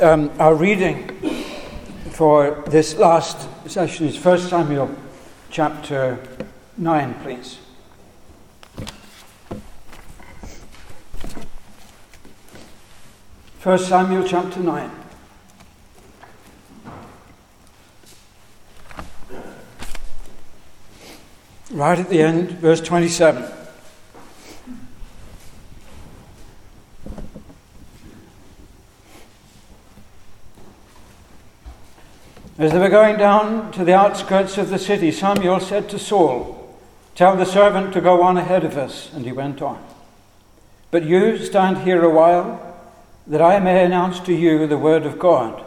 Um, our reading for this last session is 1 Samuel chapter 9, please. First Samuel chapter 9. Right at the end, verse 27. As they were going down to the outskirts of the city, Samuel said to Saul, Tell the servant to go on ahead of us. And he went on. But you stand here a while, that I may announce to you the word of God.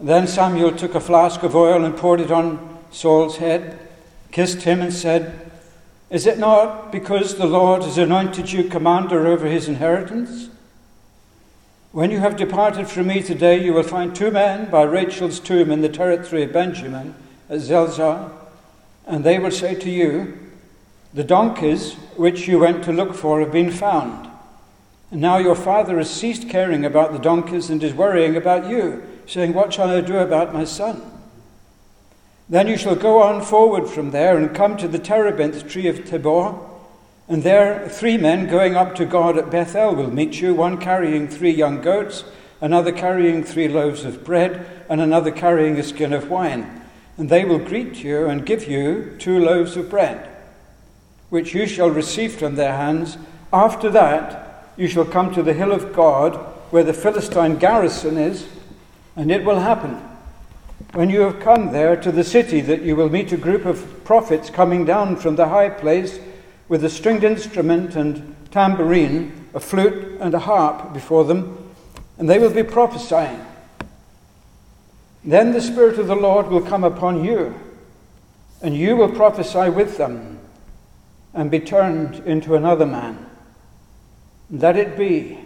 Then Samuel took a flask of oil and poured it on Saul's head, kissed him, and said, Is it not because the Lord has anointed you commander over his inheritance? When you have departed from me today, you will find two men by Rachel's tomb in the territory of Benjamin at Zelzah, and they will say to you, The donkeys which you went to look for have been found. And now your father has ceased caring about the donkeys and is worrying about you, saying, What shall I do about my son? Then you shall go on forward from there and come to the terebinth tree of Tabor. And there, three men going up to God at Bethel will meet you, one carrying three young goats, another carrying three loaves of bread, and another carrying a skin of wine. And they will greet you and give you two loaves of bread, which you shall receive from their hands. After that, you shall come to the hill of God, where the Philistine garrison is, and it will happen. When you have come there to the city, that you will meet a group of prophets coming down from the high place with a stringed instrument and tambourine, a flute and a harp before them, and they will be prophesying. Then the Spirit of the Lord will come upon you, and you will prophesy with them and be turned into another man. Let it be,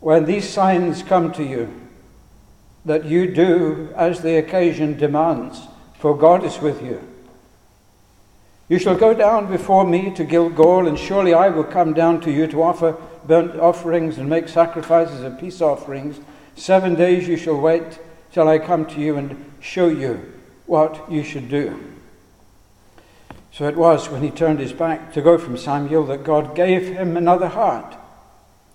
when these signs come to you, that you do as the occasion demands, for God is with you. You shall go down before me to Gilgal, and surely I will come down to you to offer burnt offerings and make sacrifices and peace offerings. Seven days you shall wait till I come to you and show you what you should do. So it was when he turned his back to go from Samuel that God gave him another heart.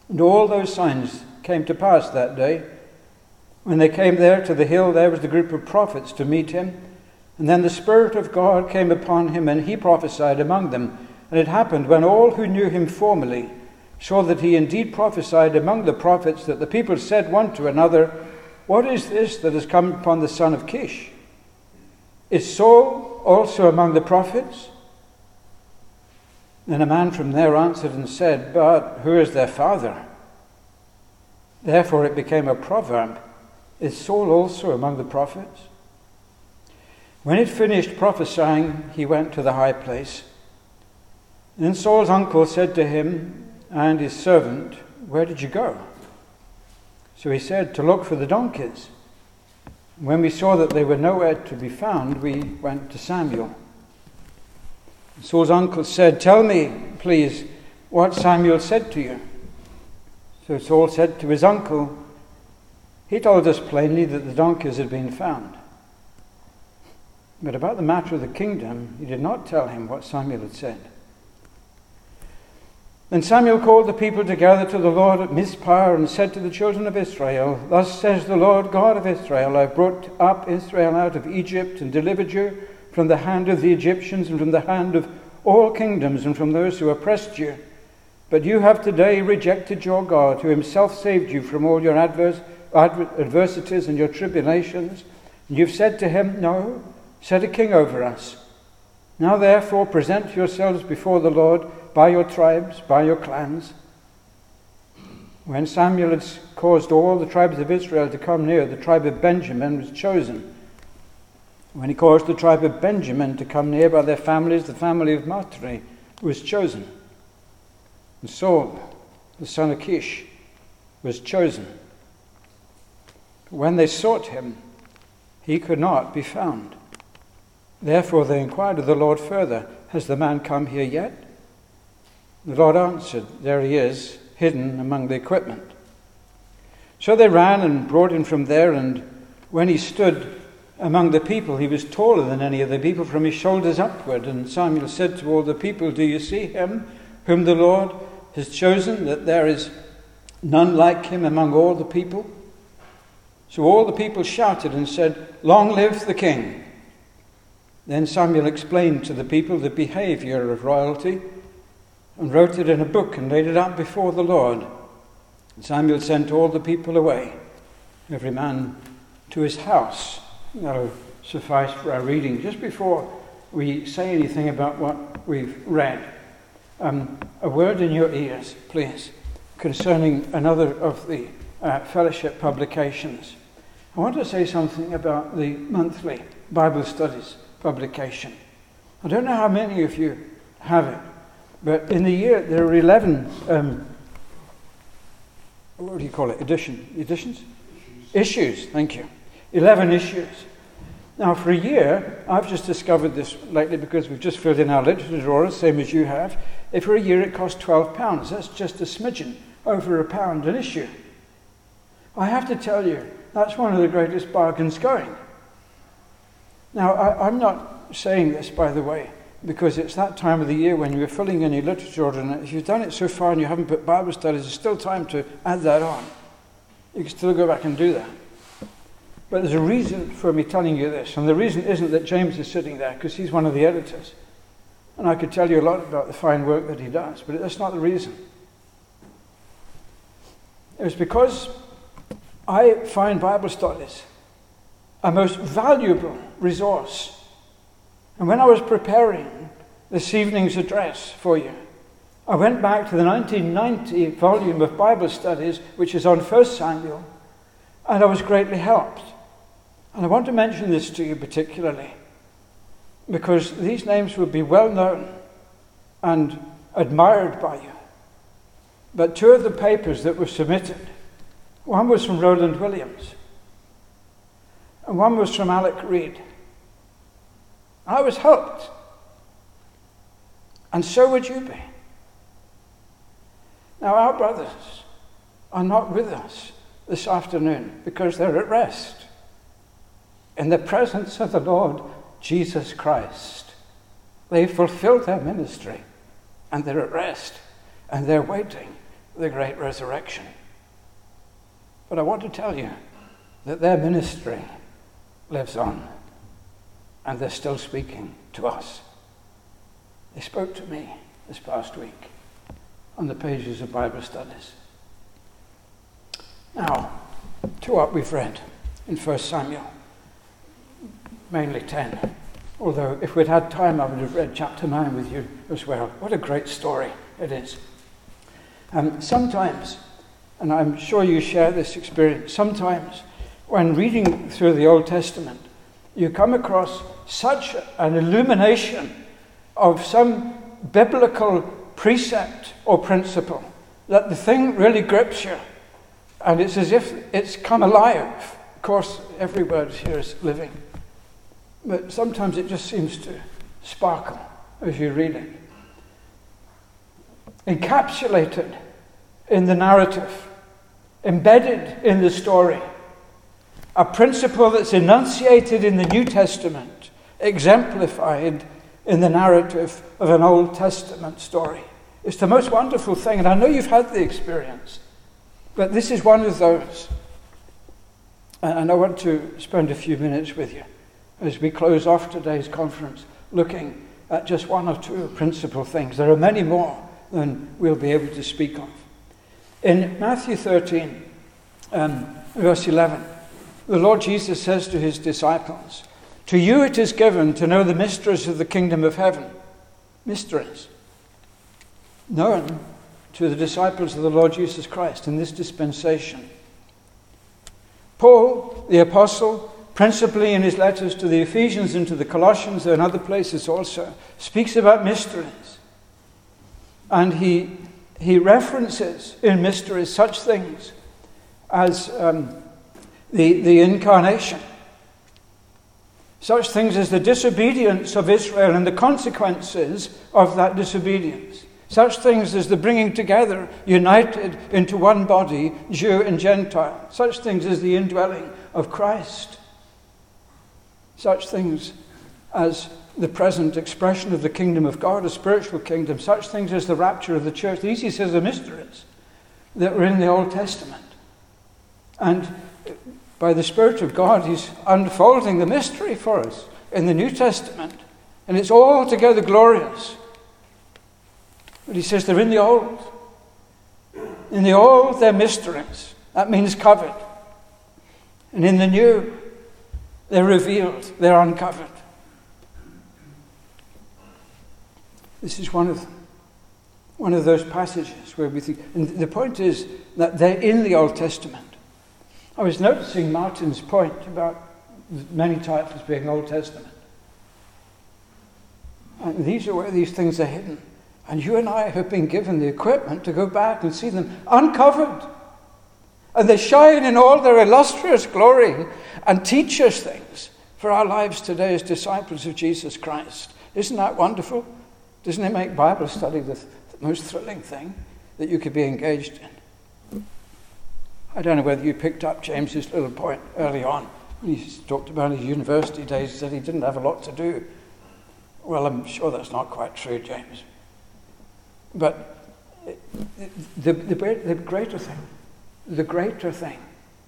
And all those signs came to pass that day. When they came there to the hill, there was the group of prophets to meet him. And then the Spirit of God came upon him, and he prophesied among them. And it happened when all who knew him formerly saw that he indeed prophesied among the prophets, that the people said one to another, What is this that has come upon the son of Kish? Is Saul also among the prophets? Then a man from there answered and said, But who is their father? Therefore it became a proverb Is Saul also among the prophets? When he'd finished prophesying, he went to the high place. Then Saul's uncle said to him and his servant, Where did you go? So he said, To look for the donkeys. When we saw that they were nowhere to be found, we went to Samuel. Saul's uncle said, Tell me, please, what Samuel said to you. So Saul said to his uncle, He told us plainly that the donkeys had been found. But about the matter of the kingdom, he did not tell him what Samuel had said. Then Samuel called the people together to the Lord at Mizpah and said to the children of Israel, Thus says the Lord God of Israel, I brought up Israel out of Egypt and delivered you from the hand of the Egyptians and from the hand of all kingdoms and from those who oppressed you. But you have today rejected your God, who himself saved you from all your adverse, adversities and your tribulations. And you've said to him, No, set a king over us. Now, therefore, present yourselves before the Lord by your tribes, by your clans. When Samuel had caused all the tribes of Israel to come near, the tribe of Benjamin was chosen. When he caused the tribe of Benjamin to come near by their families, the family of Matri was chosen. And Saul, the son of Kish, was chosen. But when they sought him, he could not be found. Therefore they inquired of the Lord further, Has the man come here yet? The Lord answered, There he is, hidden among the equipment. So they ran and brought him from there, and when he stood among the people, he was taller than any of the people from his shoulders upward. And Samuel said to all the people, Do you see him whom the Lord has chosen, that there is none like him among all the people? So all the people shouted and said, Long live the king! Then Samuel explained to the people the behavior of royalty and wrote it in a book and laid it out before the Lord. And Samuel sent all the people away, every man to his house. That'll suffice for our reading. Just before we say anything about what we've read, um, a word in your ears, please, concerning another of the uh, fellowship publications. I want to say something about the monthly Bible studies publication. I don't know how many of you have it, but in the year there are 11, um, what do you call it, edition, editions? Issues. issues, thank you. 11 issues. Now, for a year, I've just discovered this lately because we've just filled in our literature drawer, same as you have. If for a year it costs £12, that's just a smidgen over a pound an issue. I have to tell you, that's one of the greatest bargains going. Now, I, am not saying this, by the way, because it's that time of the year when you're filling in your literature order, and if you've done it so far and you haven't put Bible studies, there's still time to add that on. You can still go back and do that. But there's a reason for me telling you this, and the reason isn't that James is sitting there, because he's one of the editors. And I could tell you a lot about the fine work that he does, but that's not the reason. It was because I find Bible studies a most valuable resource. And when I was preparing this evening's address for you, I went back to the 1990 volume of Bible studies, which is on 1 Samuel, and I was greatly helped. And I want to mention this to you particularly because these names would be well known and admired by you. But two of the papers that were submitted one was from Roland Williams, and one was from Alec Reed. I was helped, and so would you be. Now, our brothers are not with us this afternoon because they're at rest in the presence of the Lord Jesus Christ. They've fulfilled their ministry and they're at rest and they're waiting the great resurrection. But I want to tell you that their ministry lives on and they're still speaking to us. They spoke to me this past week on the pages of Bible studies. Now, to what we've read in 1 Samuel, mainly 10. Although, if we'd had time, I would have read chapter 9 with you as well. What a great story it is. Um, sometimes and I'm sure you share this experience. Sometimes, when reading through the Old Testament, you come across such an illumination of some biblical precept or principle that the thing really grips you. And it's as if it's come alive. Of course, every word here is living. But sometimes it just seems to sparkle as you read it. Encapsulated in the narrative, embedded in the story. A principle that's enunciated in the New Testament, exemplified in the narrative of an Old Testament story. It's the most wonderful thing, and I know you've had the experience, but this is one of those. And I want to spend a few minutes with you as we close off today's conference looking at just one or two principal things. There are many more than we'll be able to speak of. In Matthew 13, um, verse 11, the Lord Jesus says to his disciples, To you it is given to know the mysteries of the kingdom of heaven. Mysteries. Known to the disciples of the Lord Jesus Christ in this dispensation. Paul, the apostle, principally in his letters to the Ephesians and to the Colossians and other places also, speaks about mysteries. And he he references in mysteries such things as um, the, the incarnation, such things as the disobedience of Israel and the consequences of that disobedience. Such things as the bringing together, united into one body, Jew and Gentile. Such things as the indwelling of Christ. Such things as the present expression of the kingdom of God, a spiritual kingdom. Such things as the rapture of the church. These, he says, are mysteries that were in the Old Testament. And by the Spirit of God, he's unfolding the mystery for us in the New Testament. And it's altogether glorious. But he says they're in the old. In the old, they're mysteries. That means covered. And in the new, they're revealed, they're uncovered. This is one of them. One of those passages where we think, and the point is that they're in the Old Testament. I was noticing Martin's point about many titles being Old Testament. And these are where these things are hidden. And you and I have been given the equipment to go back and see them uncovered. And they shine in all their illustrious glory and teach us things for our lives today as disciples of Jesus Christ. Isn't that wonderful? Doesn't it make Bible study the, th- the most thrilling thing that you could be engaged in? I don't know whether you picked up James's little point early on when he talked about his university days, said he didn't have a lot to do. Well, I'm sure that's not quite true, James. But the, the, the greater thing, the greater thing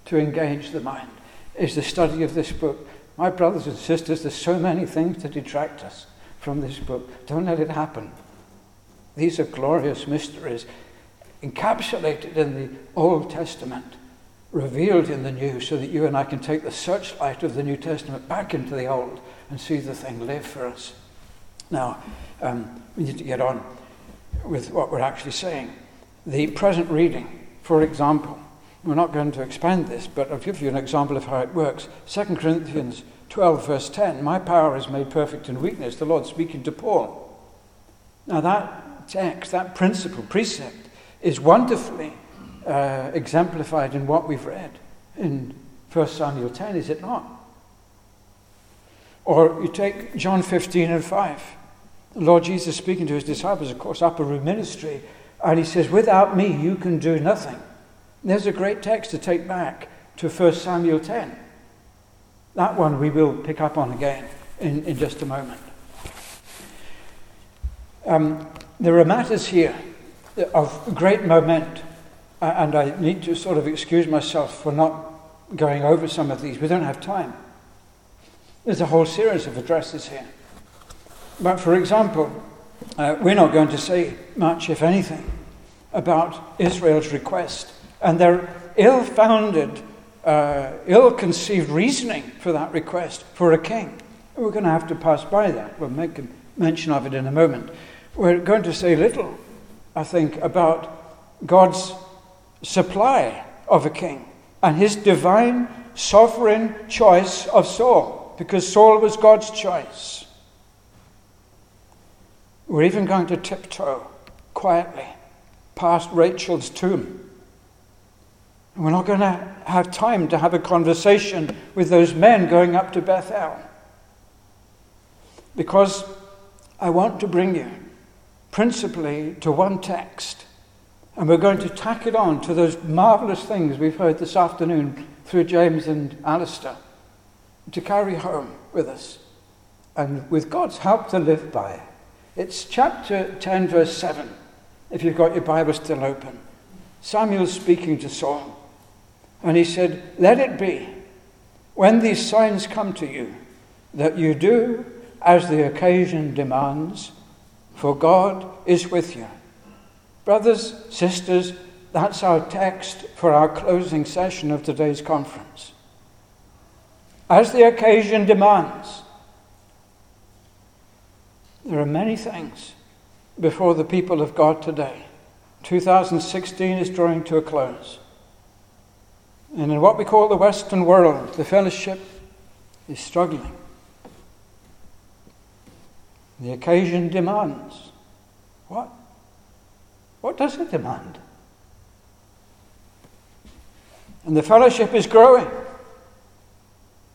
to engage the mind is the study of this book. My brothers and sisters, there's so many things to detract us from this book. Don't let it happen. These are glorious mysteries encapsulated in the Old Testament, revealed in the New, so that you and I can take the searchlight of the New Testament back into the Old and see the thing live for us. Now, um, we need to get on with what we're actually saying. The present reading, for example, we're not going to expand this, but I'll give you an example of how it works. 2 Corinthians 12, verse 10 My power is made perfect in weakness, the Lord speaking to Paul. Now, that text, that principle, precept, is wonderfully uh, exemplified in what we've read in 1 Samuel 10, is it not? Or you take John 15 and 5. The Lord Jesus speaking to his disciples, of course, upper room ministry, and he says, Without me, you can do nothing. there's a great text to take back to 1 Samuel 10. That one we will pick up on again in, in just a moment. Um, there are matters here of great moment, and I need to sort of excuse myself for not going over some of these. We don't have time. There's a whole series of addresses here. But for example, uh, we're not going to say much, if anything, about Israel's request and their ill founded, uh, ill conceived reasoning for that request for a king. We're going to have to pass by that. We'll make a mention of it in a moment. We're going to say little, I think, about God's supply of a king and his divine sovereign choice of Saul, because Saul was God's choice. We're even going to tiptoe quietly past Rachel's tomb. And we're not going to have time to have a conversation with those men going up to Bethel. Because I want to bring you principally to one text. And we're going to tack it on to those marvelous things we've heard this afternoon through James and Alistair to carry home with us and with God's help to live by. It's chapter 10, verse 7, if you've got your Bible still open. Samuel's speaking to Saul, and he said, Let it be, when these signs come to you, that you do as the occasion demands, for God is with you. Brothers, sisters, that's our text for our closing session of today's conference. As the occasion demands, there are many things before the people of God today. 2016 is drawing to a close. And in what we call the Western world, the fellowship is struggling. The occasion demands. What? What does it demand? And the fellowship is growing.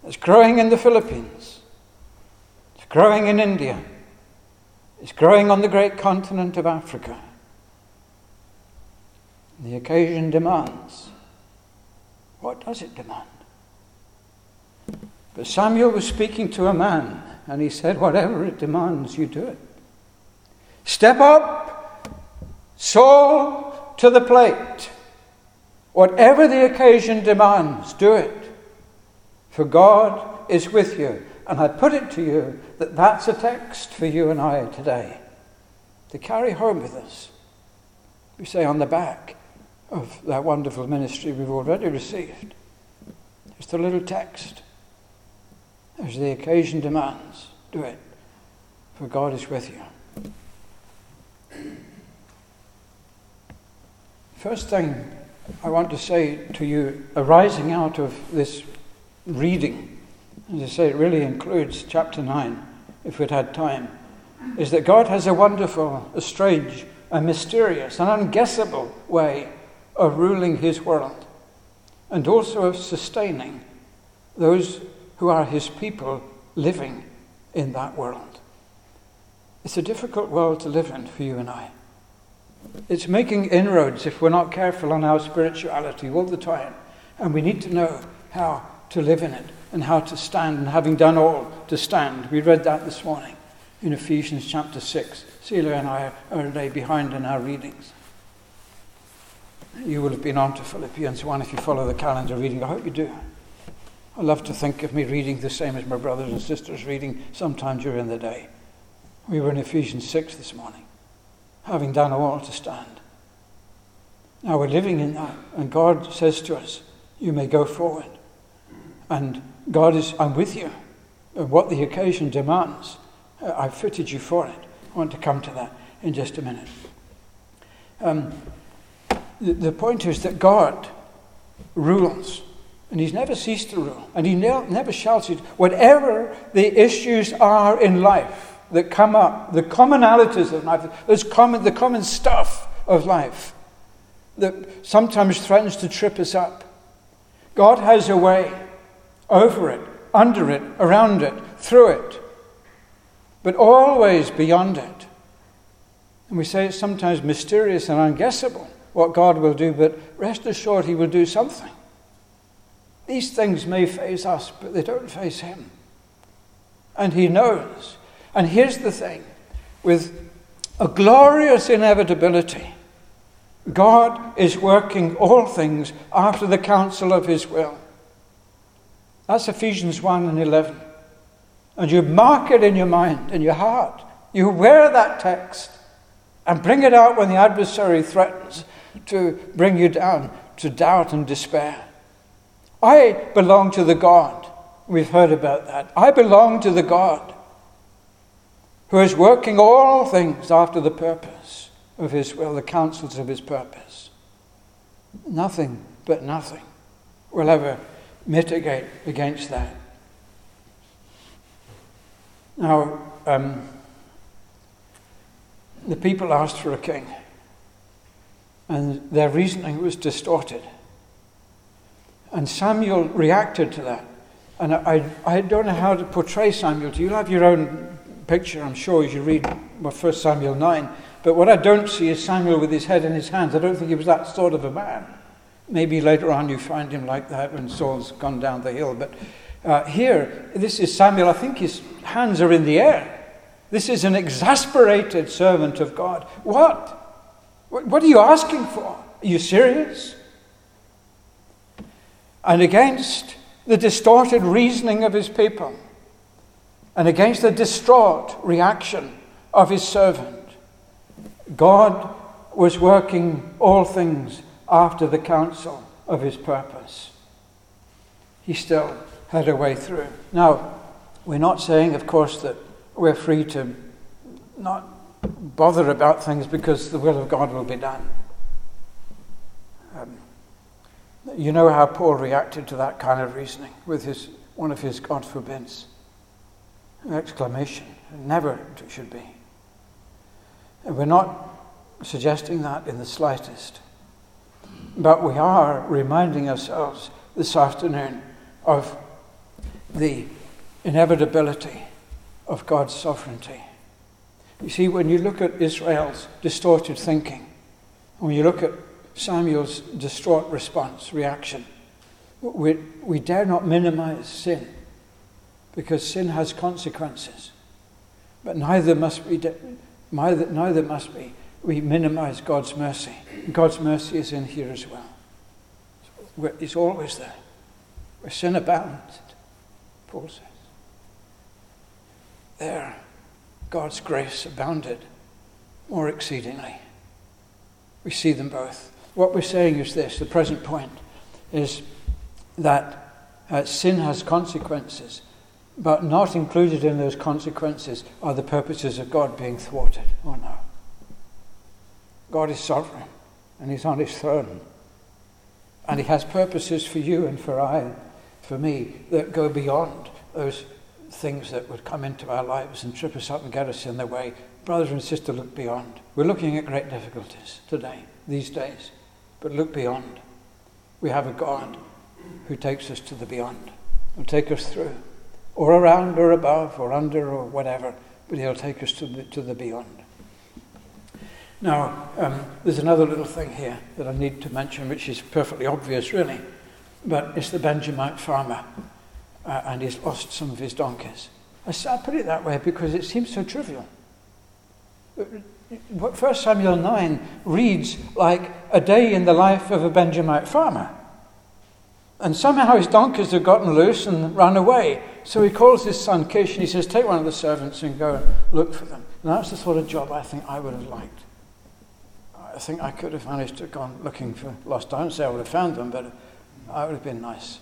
It's growing in the Philippines. It's growing in India. It's growing on the great continent of Africa. The occasion demands. What does it demand? But Samuel was speaking to a man, and he said, Whatever it demands, you do it. Step up, Saul, to the plate. Whatever the occasion demands, do it. For God is with you. And I put it to you that that's a text for you and I today to carry home with us. We say on the back of that wonderful ministry we've already received. Just a little text. As the occasion demands, do it, for God is with you. First thing I want to say to you, arising out of this reading, as I say, it really includes chapter 9, if we'd had time, is that God has a wonderful, a strange, a mysterious, an unguessable way of ruling his world and also of sustaining those who are his people living in that world. It's a difficult world to live in for you and I. It's making inroads if we're not careful on our spirituality all the time. And we need to know how to live in it and how to stand, and having done all to stand. We read that this morning in Ephesians chapter 6. Celia and I are a day behind in our readings. You will have been on to Philippians 1 if you follow the calendar reading. I hope you do. I love to think of me reading the same as my brothers and sisters reading sometime during the day. We were in Ephesians 6 this morning, having done all to stand. Now we're living in that, and God says to us, You may go forward. And God is, I'm with you. And what the occasion demands, uh, I've fitted you for it. I want to come to that in just a minute. Um, the, the point is that God rules and he's never ceased to rule. And he ne- never shouted, whatever the issues are in life that come up, the commonalities of life, those common, the common stuff of life that sometimes threatens to trip us up. God has a way over it, under it, around it, through it, but always beyond it. And we say it's sometimes mysterious and unguessable what God will do, but rest assured He will do something. These things may face us, but they don't face Him. And He knows. And here's the thing with a glorious inevitability, God is working all things after the counsel of His will. That's Ephesians 1 and 11. And you mark it in your mind, in your heart. You wear that text and bring it out when the adversary threatens to bring you down to doubt and despair. I belong to the God. We've heard about that. I belong to the God who is working all things after the purpose of his will, the counsels of his purpose. Nothing but nothing will ever mitigate against that. Now, um, the people asked for a king, and their reasoning was distorted. And Samuel reacted to that. And I, I don't know how to portray Samuel to you. You'll have your own picture, I'm sure, as you read well, 1 Samuel 9. But what I don't see is Samuel with his head in his hands. I don't think he was that sort of a man. Maybe later on you find him like that when Saul's gone down the hill. But uh, here, this is Samuel. I think his hands are in the air. This is an exasperated servant of God. What? What are you asking for? Are you serious? And against the distorted reasoning of his people and against the distraught reaction of his servant. God was working all things after the counsel of his purpose. He still had a way through. Now, we're not saying, of course, that we're free to not bother about things because the will of God will be done. Um, you know how Paul reacted to that kind of reasoning with his, one of his God forbids. Exclamation. Never should be. And we're not suggesting that in the slightest. But we are reminding ourselves this afternoon of the inevitability of God's sovereignty. You see, when you look at Israel's distorted thinking, when you look at Samuel's distraught response, reaction. We, we dare not minimize sin because sin has consequences. But neither must we, neither, neither must we, we minimize God's mercy. God's mercy is in here as well. It's always there. Where sin abounds, Paul says. There, God's grace abounded more exceedingly. We see them both. What we're saying is this the present point is that uh, sin has consequences, but not included in those consequences are the purposes of God being thwarted. Oh no. God is sovereign, and He's on His throne. And He has purposes for you and for I, for me, that go beyond those things that would come into our lives and trip us up and get us in the way. Brothers and sisters, look beyond. We're looking at great difficulties today, these days, but look beyond. We have a God who takes us to the beyond, will take us through, or around, or above, or under, or whatever, but He'll take us to the, to the beyond. Now, um, there's another little thing here that I need to mention, which is perfectly obvious, really, but it's the Benjamite farmer uh, and he's lost some of his donkeys. I, I put it that way because it seems so trivial. First Samuel 9 reads like a day in the life of a Benjamite farmer. And somehow his donkeys have gotten loose and run away. So he calls his son Kish and he says, Take one of the servants and go and look for them. And that's the sort of job I think I would have liked. I think I could have managed to have gone looking for lost. Say I would have found them, but I would have been nice.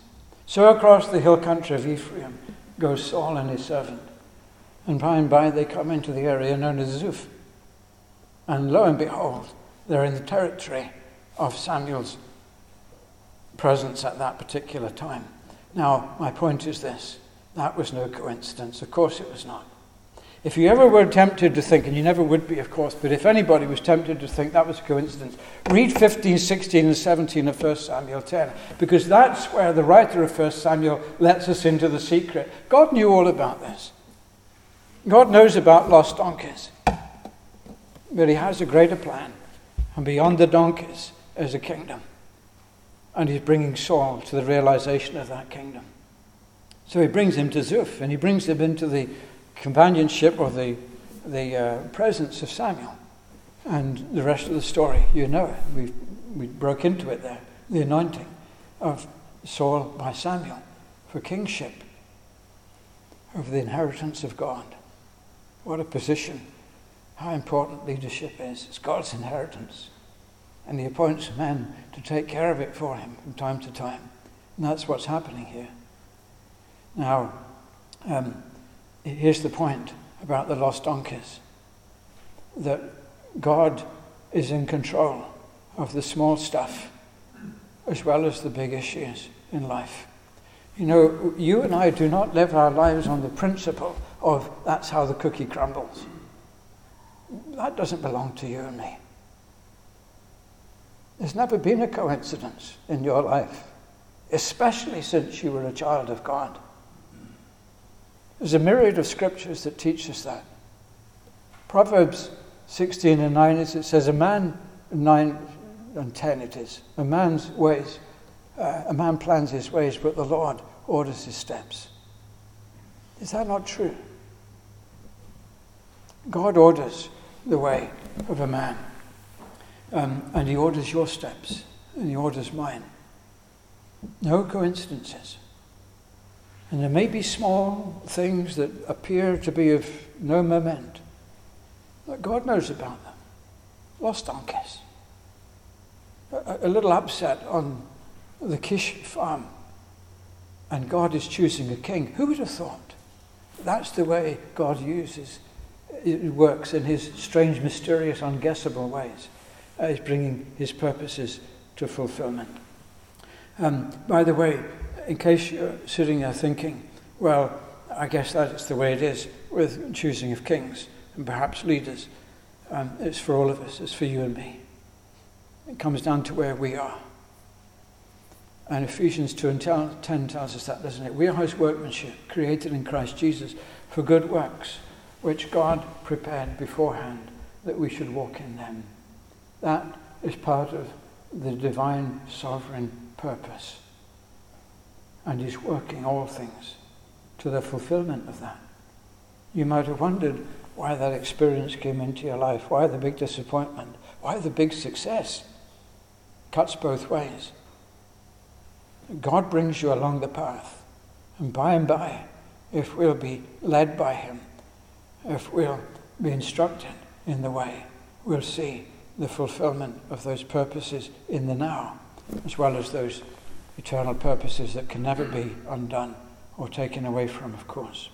So across the hill country of Ephraim goes Saul and his servant. And by and by they come into the area known as Zuph. And lo and behold, they're in the territory of Samuel's presence at that particular time. Now, my point is this that was no coincidence. Of course, it was not. If you ever were tempted to think, and you never would be, of course, but if anybody was tempted to think that was a coincidence, read 15, 16, and 17 of 1 Samuel 10, because that's where the writer of 1 Samuel lets us into the secret. God knew all about this. God knows about lost donkeys, but He has a greater plan, and beyond the donkeys is a kingdom. And He's bringing Saul to the realization of that kingdom. So He brings him to Zuph, and He brings him into the companionship or the, the uh, presence of Samuel. And the rest of the story, you know it. We, we broke into it there. The anointing of Saul by Samuel for kingship over the inheritance of God. What a position. How important leadership is. It's God's inheritance. And he appoints men to take care of it for him from time to time. And that's what's happening here. Now, um, here's the point about the lost donkeys that God is in control of the small stuff as well as the big issues in life. You know, you and I do not live our lives on the principle of that's how the cookie crumbles. That doesn't belong to you and me. There's never been a coincidence in your life, especially since you were a child of God. There's a myriad of scriptures that teach us that. Proverbs 16 and 9, is, it says, A man, 9 and 10 it is, a man's ways, uh, a man plans his ways, but the Lord orders his steps. Is that not true? God orders the way of a man, um, and he orders your steps, and he orders mine. No coincidences. And there may be small things that appear to be of no moment, but God knows about them. Lost donkeys. A, a little upset on the Kish farm, and God is choosing a king. Who would have thought? That's the way God uses, it works in his strange, mysterious, unguessable ways. Uh, he's bringing his purposes to fulfillment. Um, by the way, in case you're sitting there thinking, well, I guess that's the way it is with choosing of kings and perhaps leaders. Um, it's for all of us, it's for you and me. It comes down to where we are. And Ephesians 2 and 10 tells us that, doesn't it? We are his workmanship, created in Christ Jesus for good works, which God prepared beforehand that we should walk in them. That is part of the divine sovereign purpose. And He's working all things to the fulfillment of that. You might have wondered why that experience came into your life, why the big disappointment, why the big success. Cuts both ways. God brings you along the path, and by and by, if we'll be led by Him, if we'll be instructed in the way, we'll see the fulfillment of those purposes in the now, as well as those eternal purposes that can never be undone or taken away from, of course.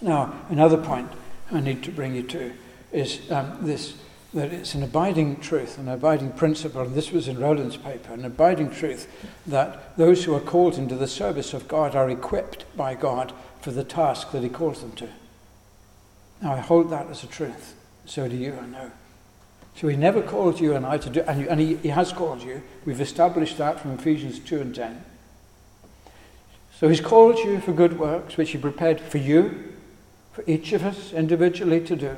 Now, another point I need to bring you to is um, this that it's an abiding truth, an abiding principle, and this was in Rowland's paper, an abiding truth that those who are called into the service of God are equipped by God for the task that He calls them to. Now, I hold that as a truth. So do you, I know. So He never called you and I to do, and, you, and he, he has called you. We've established that from Ephesians 2 and 10. So He's called you for good works, which He prepared for you, for each of us individually to do.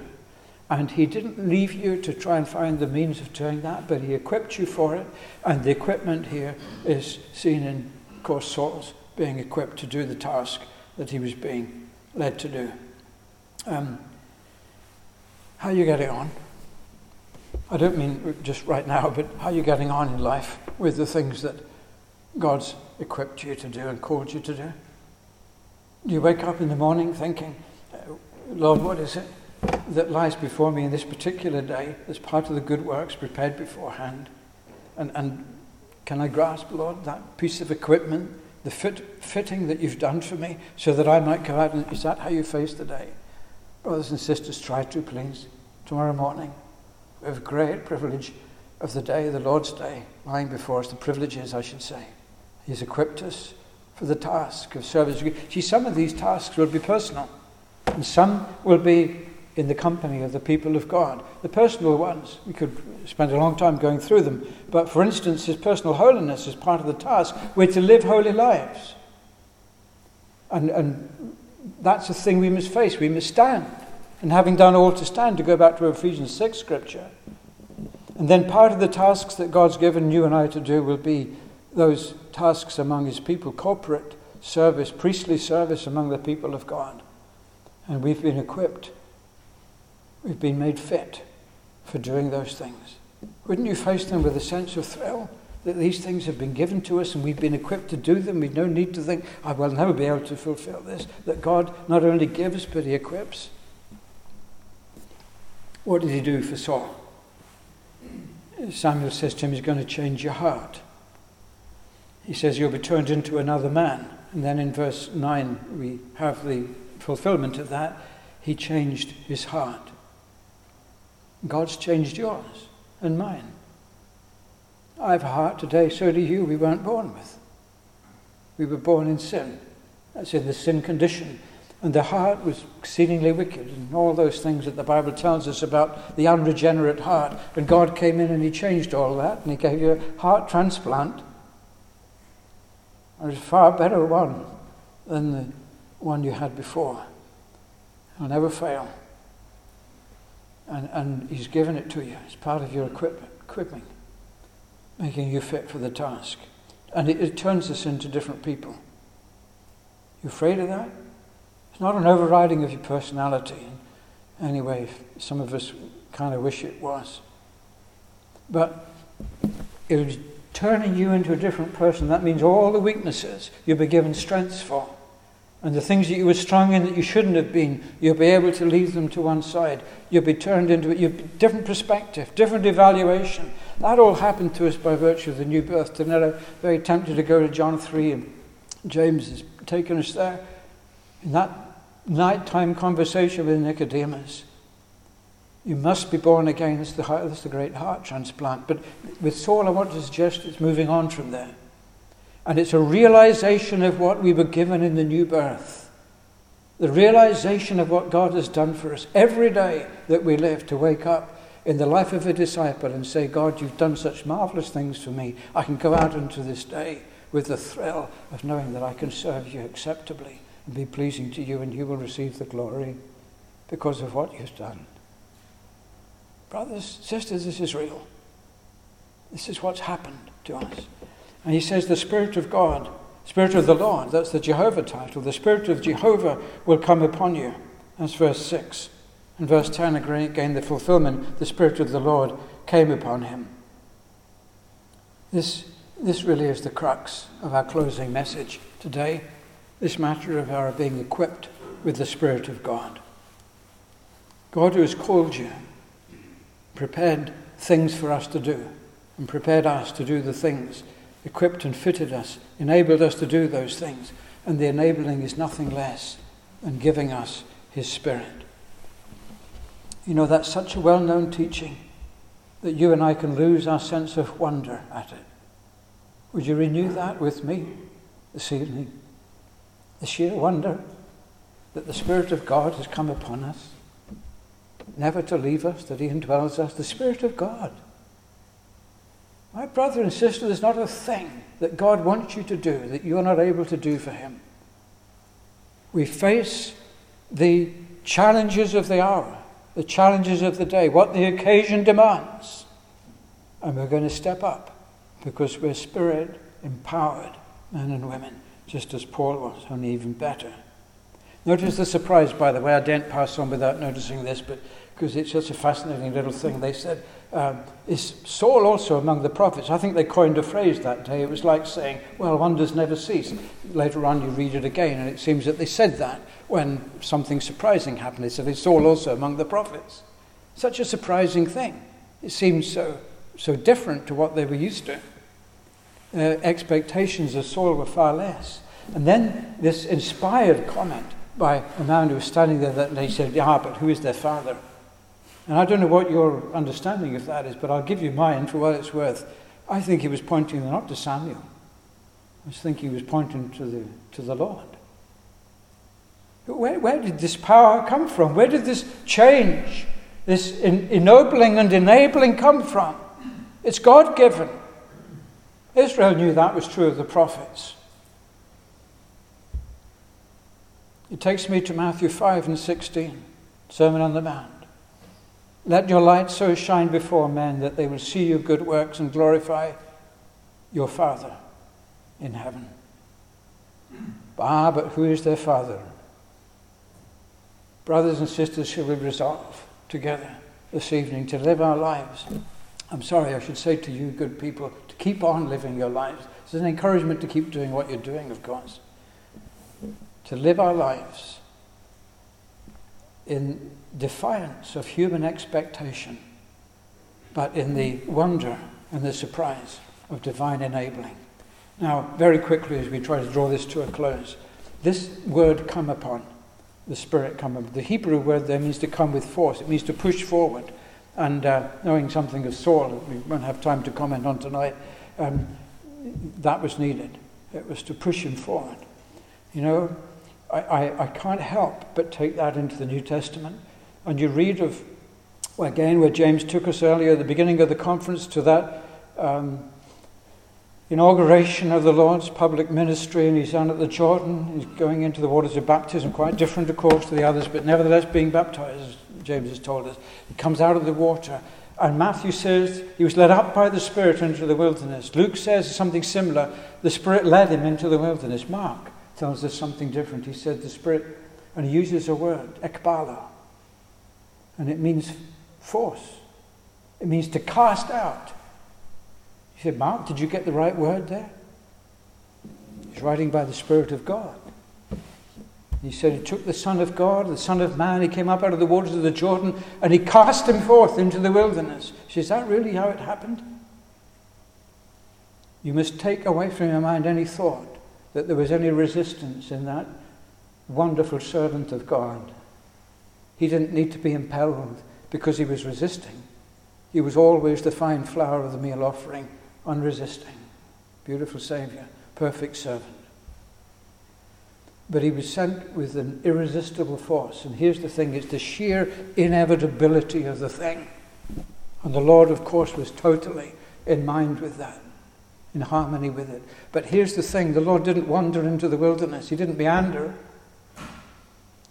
And he didn't leave you to try and find the means of doing that, but he equipped you for it. And the equipment here is seen in, of course, Saul's being equipped to do the task that he was being led to do. Um, how are you getting on? I don't mean just right now, but how are you getting on in life with the things that God's equipped you to do and called you to do? Do you wake up in the morning thinking, uh, Lord, what is it that lies before me in this particular day as part of the good works prepared beforehand. And, and can I grasp, Lord, that piece of equipment, the fit, fitting that you've done for me, so that I might go out and is that how you face the day? Brothers and sisters, try to, please. Tomorrow morning, we have a great privilege of the day, the Lord's day, lying before us, the privileges, I should say. He's equipped us for the task of service. See, some of these tasks will be personal, and some will be in the company of the people of God. The personal ones, we could spend a long time going through them, but for instance, his personal holiness is part of the task. We're to live holy lives. And, and that's a thing we must face. We must stand. And having done all to stand, to go back to Ephesians 6 scripture. And then part of the tasks that God's given you and I to do will be those tasks among his people, corporate service, priestly service among the people of God. And we've been equipped We've been made fit for doing those things. Wouldn't you face them with a sense of thrill that these things have been given to us and we've been equipped to do them? We've no need to think, I will never be able to fulfill this. That God not only gives, but He equips. What did He do for Saul? Samuel says to him, He's going to change your heart. He says, You'll be turned into another man. And then in verse 9, we have the fulfillment of that. He changed his heart. God's changed yours and mine. I have a heart today, so do you. We weren't born with. We were born in sin. That's in the sin condition. And the heart was exceedingly wicked, and all those things that the Bible tells us about the unregenerate heart. And God came in and He changed all that, and He gave you a heart transplant. And it's a far better one than the one you had before. It'll never fail and, and He's given it to you. It's part of your equipment, equipping, making you fit for the task. And it, it turns us into different people. You afraid of that? It's not an overriding of your personality. Anyway, some of us kind of wish it was. But it was turning you into a different person. That means all the weaknesses you'll be given strengths for. And the things that you were strong in that you shouldn't have been, you'll be able to leave them to one side. You'll be turned into a different perspective, different evaluation. That all happened to us by virtue of the new birth. Tonight, I'm very tempted to go to John 3, and James has taken us there. In that nighttime conversation with Nicodemus, you must be born again. That's the, heart, that's the great heart transplant. But with Saul, I want to suggest it's moving on from there. And it's a realization of what we were given in the new birth. The realization of what God has done for us every day that we live to wake up in the life of a disciple and say, God, you've done such marvelous things for me. I can go out into this day with the thrill of knowing that I can serve you acceptably and be pleasing to you, and you will receive the glory because of what you've done. Brothers, sisters, this is real. This is what's happened to us. And he says, The Spirit of God, Spirit of the Lord, that's the Jehovah title, the Spirit of Jehovah will come upon you. That's verse 6. And verse 10 again, the fulfillment, the Spirit of the Lord came upon him. This, this really is the crux of our closing message today this matter of our being equipped with the Spirit of God. God, who has called you, prepared things for us to do, and prepared us to do the things, equipped and fitted us, enabled us to do those things. And the enabling is nothing less than giving us His Spirit. You know, that's such a well known teaching that you and I can lose our sense of wonder at it. Would you renew that with me this evening? The sheer wonder that the Spirit of God has come upon us, never to leave us, that He indwells us, the Spirit of God. My brother and sister, there's not a thing that God wants you to do that you're not able to do for Him. We face the challenges of the hour, the challenges of the day, what the occasion demands. And we're going to step up because we're spirit empowered men and women just as Paul was, only even better. Notice the surprise, by the way. I didn't pass on without noticing this, but because it's such a fascinating little thing. They said, um, Is Saul also among the prophets? I think they coined a phrase that day. It was like saying, Well, wonders never cease. Later on, you read it again, and it seems that they said that when something surprising happened. They said, Is Saul also among the prophets? Such a surprising thing. It seems so, so different to what they were used to uh, expectations of Saul were far less. And then this inspired comment by a man who was standing there that they said, Yeah, but who is their father? And I don't know what your understanding of that is, but I'll give you mine for what it's worth. I think he was pointing not to Samuel. I think he was pointing to the, to the Lord. Where, where did this power come from? Where did this change, this ennobling and enabling come from? It's God given. Israel knew that was true of the prophets. It takes me to Matthew 5 and 16, Sermon on the Mount. Let your light so shine before men that they will see your good works and glorify your Father in heaven. Ah, but who is their Father? Brothers and sisters, shall we resolve together this evening to live our lives? I'm sorry, I should say to you, good people, Keep on living your lives. It's an encouragement to keep doing what you're doing, of course. To live our lives in defiance of human expectation, but in the wonder and the surprise of divine enabling. Now, very quickly, as we try to draw this to a close, this word come upon, the Spirit come upon, the Hebrew word there means to come with force, it means to push forward. And uh, knowing something of Saul, that we won't have time to comment on tonight, um, that was needed. It was to push him forward. You know, I, I, I can't help but take that into the New Testament. And you read of, well, again, where James took us earlier, the beginning of the conference, to that um, inauguration of the Lord's public ministry, and he's down at the Jordan. He's going into the waters of baptism, quite different, of course, to the others, but nevertheless being baptized. James has told us. He comes out of the water. And Matthew says he was led up by the Spirit into the wilderness. Luke says something similar. The Spirit led him into the wilderness. Mark tells us something different. He said the Spirit, and he uses a word, ekbalo. And it means force. It means to cast out. He said, Mark, did you get the right word there? He's writing by the Spirit of God. He said he took the Son of God, the Son of Man, he came up out of the waters of the Jordan, and he cast him forth into the wilderness. She Is that really how it happened? You must take away from your mind any thought that there was any resistance in that wonderful servant of God. He didn't need to be impelled because he was resisting. He was always the fine flower of the meal offering, unresisting. Beautiful Saviour, perfect servant. But he was sent with an irresistible force. And here's the thing it's the sheer inevitability of the thing. And the Lord, of course, was totally in mind with that, in harmony with it. But here's the thing the Lord didn't wander into the wilderness, He didn't meander.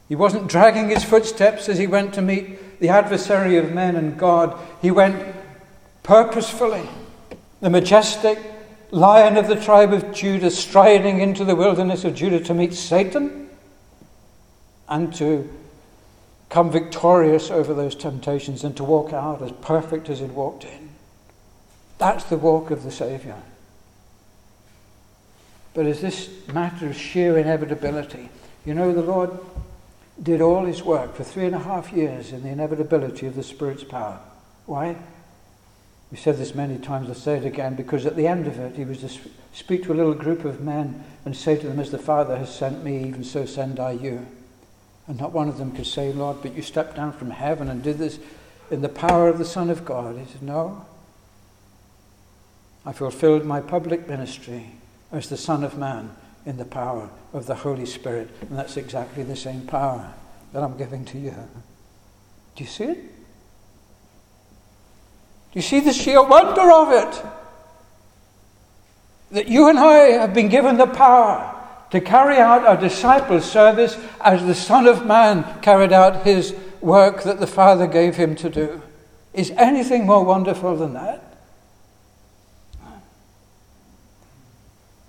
He wasn't dragging his footsteps as he went to meet the adversary of men and God. He went purposefully, the majestic lion of the tribe of Judah striding into the wilderness of Judah to meet Satan and to come victorious over those temptations and to walk out as perfect as he'd walked in. That's the walk of the Saviour. But is this matter of sheer inevitability? You know, the Lord did all his work for three and a half years in the inevitability of the Spirit's power. Why? We said this many times, I'll say it again, because at the end of it, he was to speak to a little group of men and say to them, As the Father has sent me, even so send I you. And not one of them could say, Lord, but you stepped down from heaven and did this in the power of the Son of God. He said, No. I fulfilled my public ministry as the Son of Man in the power of the Holy Spirit. And that's exactly the same power that I'm giving to you. Do you see it? You see the sheer wonder of it? That you and I have been given the power to carry out our disciples' service as the Son of Man carried out his work that the Father gave him to do. Is anything more wonderful than that?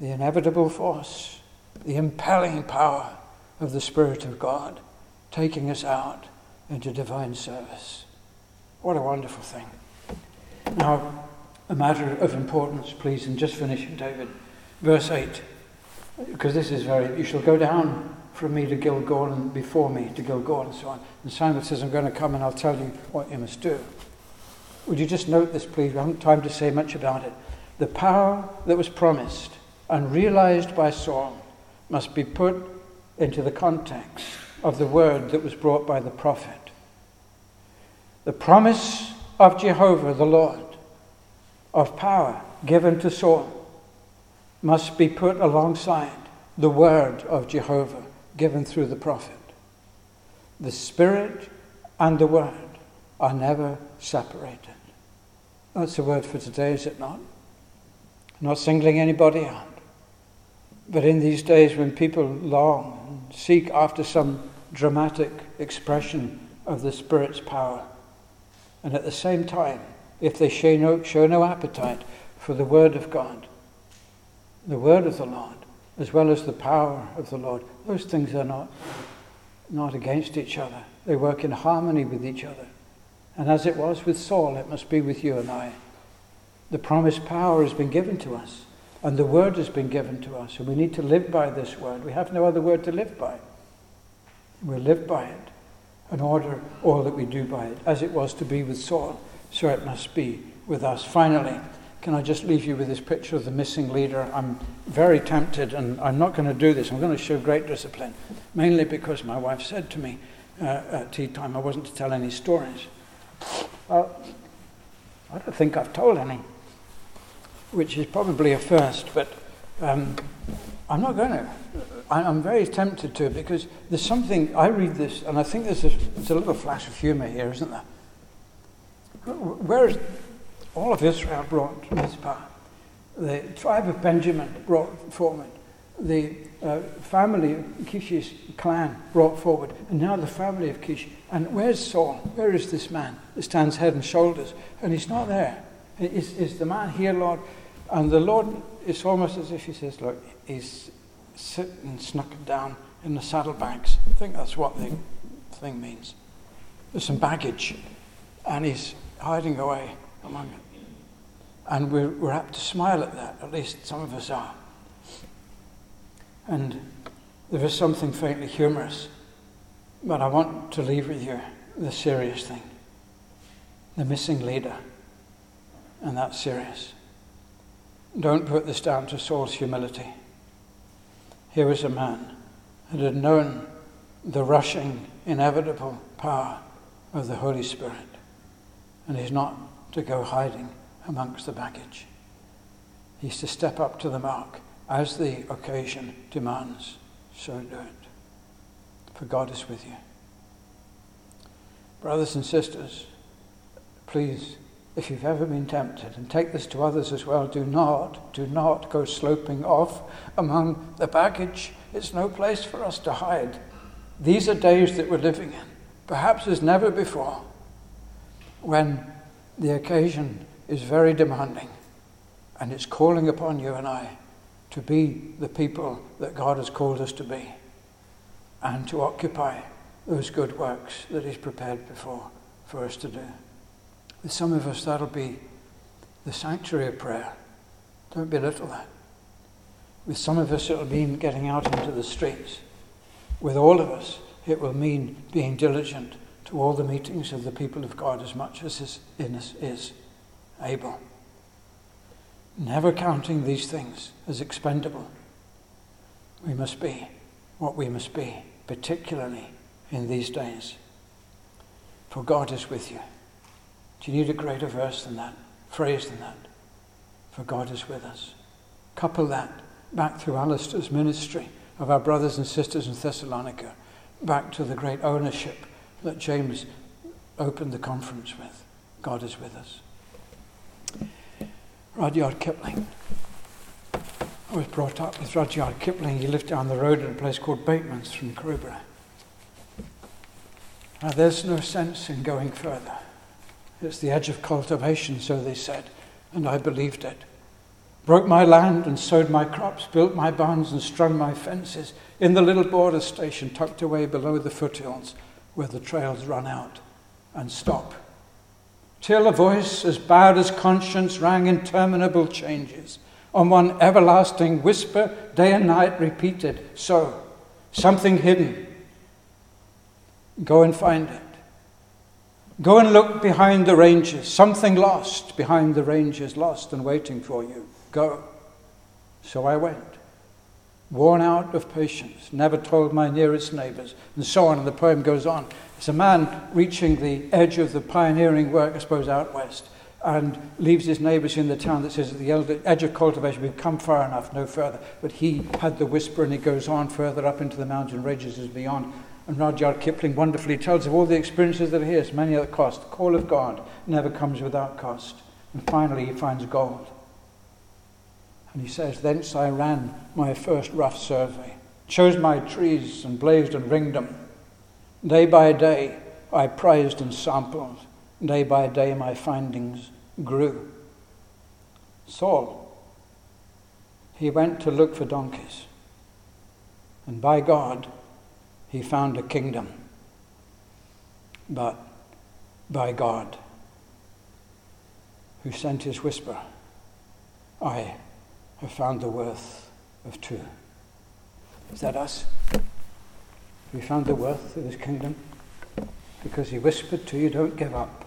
the inevitable force, the impelling power of the Spirit of God taking us out into divine service. What a wonderful thing. Now, a matter of importance, please, and just finishing, David. Verse 8, because this is very, you shall go down from me to Gilgal and before me to Gilgal and so on. And Samuel says, I'm going to come and I'll tell you what you must do. Would you just note this, please? We haven't time to say much about it. The power that was promised and realized by Saul must be put into the context of the word that was brought by the prophet. The promise of Jehovah the Lord of power given to Saul must be put alongside the word of Jehovah given through the prophet. The Spirit and the Word are never separated. That's the word for today, is it not? not singling anybody out. But in these days when people long and seek after some dramatic expression of the Spirit's power, and at the same time, if they show no, show no appetite for the Word of God, the Word of the Lord, as well as the power of the Lord, those things are not, not against each other. They work in harmony with each other. And as it was with Saul, it must be with you and I. The promised power has been given to us. And the word has been given to us, and we need to live by this word. We have no other word to live by. We live by it and order all that we do by it, as it was to be with Saul, so it must be with us. Finally, can I just leave you with this picture of the missing leader? I'm very tempted, and I'm not going to do this. I'm going to show great discipline, mainly because my wife said to me uh, at tea time I wasn't to tell any stories. Well, I don't think I've told any which is probably a first, but um, I'm not going to. I'm very tempted to because there's something, I read this and I think there's a, there's a little flash of humour here, isn't there? Whereas all of Israel brought Mizpah, the tribe of Benjamin brought forward, the uh, family of Kish's clan brought forward, and now the family of Kish. And where's Saul? Where is this man that stands head and shoulders? And he's not there. Is, is the man here, Lord? And the Lord, it's almost as if He says, Look, He's sitting snuck down in the saddlebags. I think that's what the thing means. There's some baggage, and He's hiding away among it. And we're, we're apt to smile at that, at least some of us are. And there is something faintly humorous, but I want to leave with you the serious thing the missing leader. And that's serious. Don't put this down to Saul's humility. Here was a man that had known the rushing, inevitable power of the Holy Spirit, and he's not to go hiding amongst the baggage. He's to step up to the mark as the occasion demands. So do it. For God is with you. Brothers and sisters, please if you've ever been tempted, and take this to others as well, do not, do not go sloping off among the baggage. It's no place for us to hide. These are days that we're living in, perhaps as never before, when the occasion is very demanding And it's calling upon you and I to be the people that God has called us to be and to occupy those good works that He's prepared before for us to do. With some of us, that'll be the sanctuary of prayer. Don't belittle that. With some of us, it'll mean getting out into the streets. With all of us, it will mean being diligent to all the meetings of the people of God as much as is in us is able. Never counting these things as expendable. We must be what we must be, particularly in these days. For God is with you. Do you need a greater verse than that, phrase than that? For God is with us. Couple that back through Alistair's ministry of our brothers and sisters in Thessalonica, back to the great ownership that James opened the conference with. God is with us. Rudyard Kipling. I was brought up with Rudyard Kipling. He lived down the road in a place called Bateman's from Crowborough. Now, there's no sense in going further. It's the edge of cultivation, so they said, and I believed it. Broke my land and sowed my crops, built my barns and strung my fences in the little border station tucked away below the foothills where the trails run out and stop. Till a voice as bowed as conscience rang interminable changes. On one everlasting whisper, day and night repeated, So, something hidden, Go and find it. Go and look behind the ranges. Something lost behind the ranges, lost and waiting for you. Go. So I went, worn out of patience, never told my nearest neighbors, and so on. And the poem goes on. It's a man reaching the edge of the pioneering work, I suppose, out west, and leaves his neighbors in the town that says at the edge of cultivation, we've come far enough, no further. But he had the whisper, and he goes on further up into the mountain ranges as beyond. And Rudyard Kipling wonderfully tells of all the experiences that he has, many at cost. The call of God never comes without cost. And finally, he finds gold. And he says, Thence I ran my first rough survey, chose my trees and blazed and ringed them. Day by day, I prized and sampled. Day by day, my findings grew. Saul, he went to look for donkeys. And by God, he found a kingdom, but by God, who sent his whisper, I have found the worth of two. Is that us? We found the worth of his kingdom because he whispered to you, Don't give up.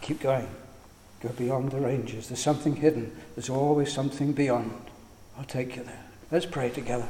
Keep going. Go beyond the ranges. There's something hidden. There's always something beyond. I'll take you there. Let's pray together.